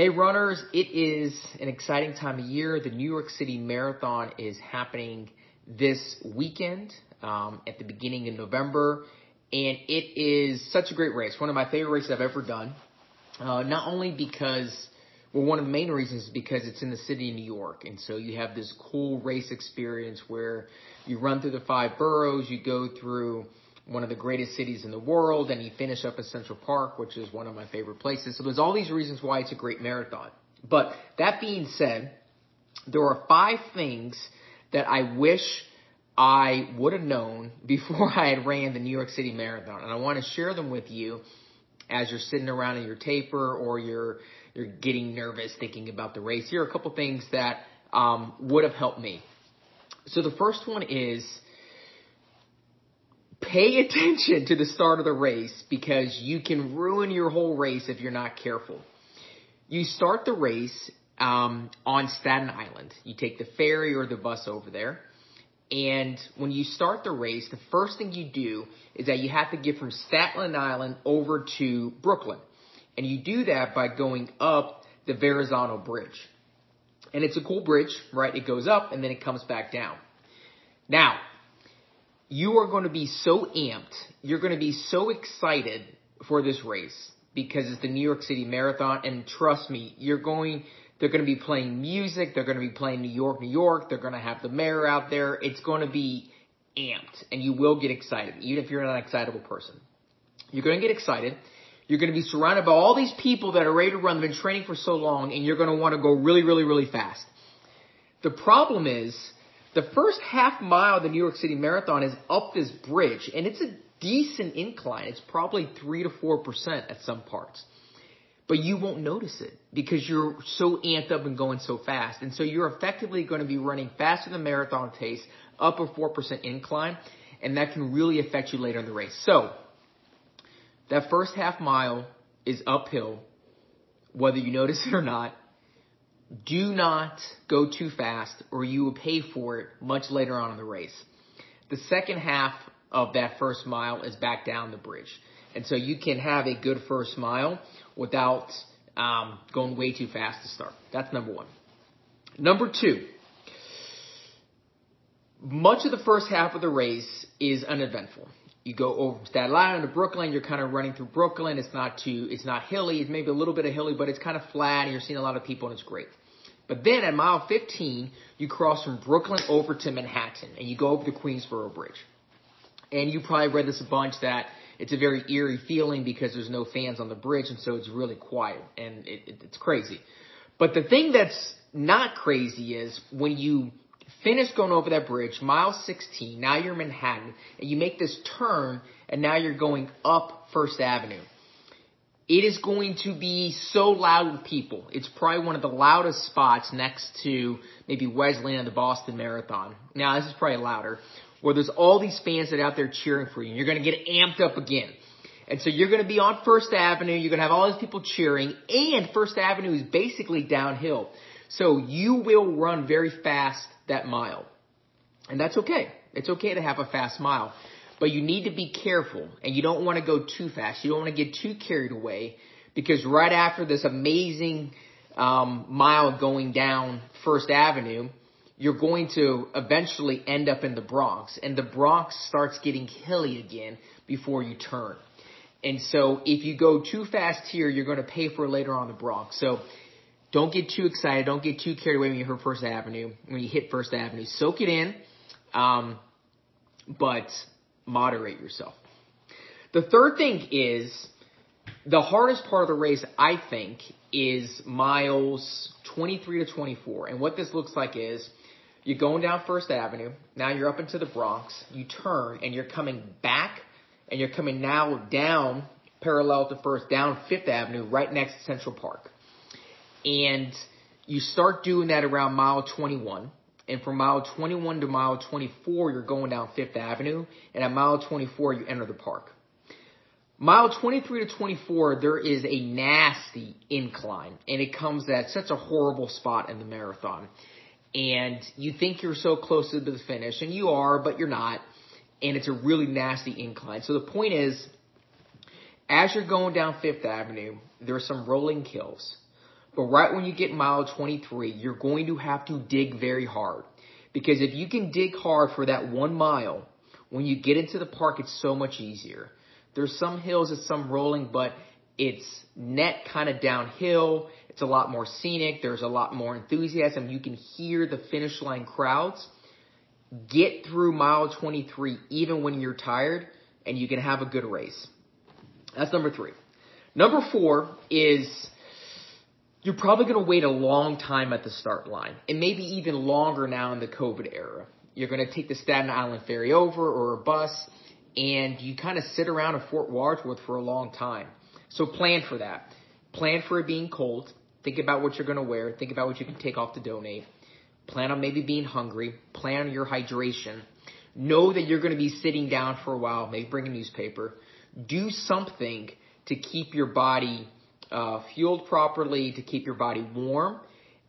Hey runners, it is an exciting time of year. The New York City Marathon is happening this weekend um, at the beginning of November, and it is such a great race. One of my favorite races I've ever done. Uh, not only because, well, one of the main reasons is because it's in the city of New York, and so you have this cool race experience where you run through the five boroughs, you go through one of the greatest cities in the world, and you finish up in Central Park, which is one of my favorite places. So there's all these reasons why it's a great marathon. But that being said, there are five things that I wish I would have known before I had ran the New York City Marathon, and I want to share them with you as you're sitting around in your taper or you're you're getting nervous thinking about the race. Here are a couple things that um, would have helped me. So the first one is pay attention to the start of the race because you can ruin your whole race if you're not careful. You start the race um, on Staten Island. You take the ferry or the bus over there. And when you start the race, the first thing you do is that you have to get from Staten Island over to Brooklyn. And you do that by going up the Verrazano Bridge. And it's a cool bridge, right? It goes up and then it comes back down. Now, you are going to be so amped. You're going to be so excited for this race because it's the New York City Marathon. And trust me, you're going, they're going to be playing music. They're going to be playing New York, New York. They're going to have the mayor out there. It's going to be amped and you will get excited, even if you're not an excitable person. You're going to get excited. You're going to be surrounded by all these people that are ready to run. They've been training for so long and you're going to want to go really, really, really fast. The problem is the first half mile of the New York City Marathon is up this bridge, and it's a decent incline. It's probably 3 to 4% at some parts. But you won't notice it because you're so amped up and going so fast. And so you're effectively going to be running faster than marathon pace up a 4% incline, and that can really affect you later in the race. So, that first half mile is uphill, whether you notice it or not do not go too fast or you will pay for it much later on in the race. The second half of that first mile is back down the bridge. And so you can have a good first mile without um, going way too fast to start. That's number one. Number two, much of the first half of the race is uneventful. You go over Staten Island to Brooklyn. You're kind of running through Brooklyn. It's not too, it's not hilly. It's maybe a little bit of hilly, but it's kind of flat. And you're seeing a lot of people, and it's great. But then at mile 15, you cross from Brooklyn over to Manhattan and you go over the Queensboro Bridge. And you probably read this a bunch that it's a very eerie feeling because there's no fans on the bridge and so it's really quiet and it, it, it's crazy. But the thing that's not crazy is when you finish going over that bridge, mile 16, now you're in Manhattan and you make this turn and now you're going up First Avenue. It is going to be so loud with people. It's probably one of the loudest spots next to maybe Wellesley and the Boston Marathon. Now, this is probably louder, where there's all these fans that are out there cheering for you, and you're going to get amped up again. And so you're going to be on First Avenue, you're going to have all these people cheering, and First Avenue is basically downhill. So you will run very fast that mile. And that's okay. It's okay to have a fast mile. But you need to be careful and you don't want to go too fast. You don't want to get too carried away because right after this amazing um, mile going down First Avenue, you're going to eventually end up in the Bronx and the Bronx starts getting hilly again before you turn. And so if you go too fast here, you're going to pay for it later on the Bronx. So don't get too excited. Don't get too carried away when you hit First Avenue, when you hit First Avenue. Soak it in. Um, but moderate yourself. The third thing is the hardest part of the race, I think, is miles 23 to 24. And what this looks like is you're going down First Avenue. Now you're up into the Bronx. You turn and you're coming back and you're coming now down parallel to First, down Fifth Avenue, right next to Central Park. And you start doing that around mile 21. And from mile 21 to mile 24, you're going down Fifth Avenue. And at mile 24, you enter the park. Mile 23 to 24, there is a nasty incline. And it comes at such a horrible spot in the marathon. And you think you're so close to the finish, and you are, but you're not. And it's a really nasty incline. So the point is, as you're going down Fifth Avenue, there are some rolling hills. But right when you get mile 23, you're going to have to dig very hard. Because if you can dig hard for that one mile, when you get into the park, it's so much easier. There's some hills it's some rolling, but it's net kind of downhill. It's a lot more scenic. There's a lot more enthusiasm. You can hear the finish line crowds. Get through mile 23 even when you're tired and you can have a good race. That's number three. Number four is you're probably going to wait a long time at the start line and maybe even longer now in the COVID era. You're going to take the Staten Island ferry over or a bus and you kind of sit around in Fort Wadsworth for a long time. So plan for that. Plan for it being cold. Think about what you're going to wear. Think about what you can take off to donate. Plan on maybe being hungry. Plan on your hydration. Know that you're going to be sitting down for a while. Maybe bring a newspaper. Do something to keep your body uh, fueled properly, to keep your body warm,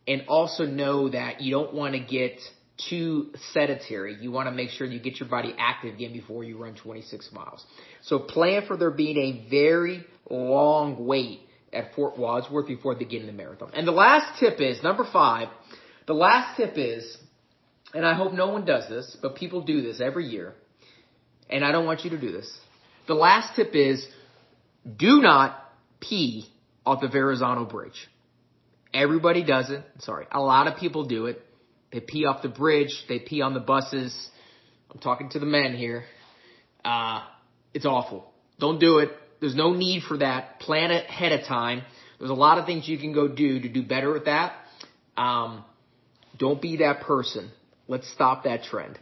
and also know that you don't want to get too sedentary. You want to make sure you get your body active again before you run 26 miles. So plan for there being a very long wait at Fort Wadsworth before in the marathon. And the last tip is number five. The last tip is, and I hope no one does this, but people do this every year, and I don't want you to do this. The last tip is, do not pee off the Verrazano Bridge. Everybody does it. Sorry, a lot of people do it. They pee off the bridge. They pee on the buses. I'm talking to the men here. Uh, it's awful. Don't do it. There's no need for that. Plan ahead of time. There's a lot of things you can go do to do better with that. Um, don't be that person. Let's stop that trend.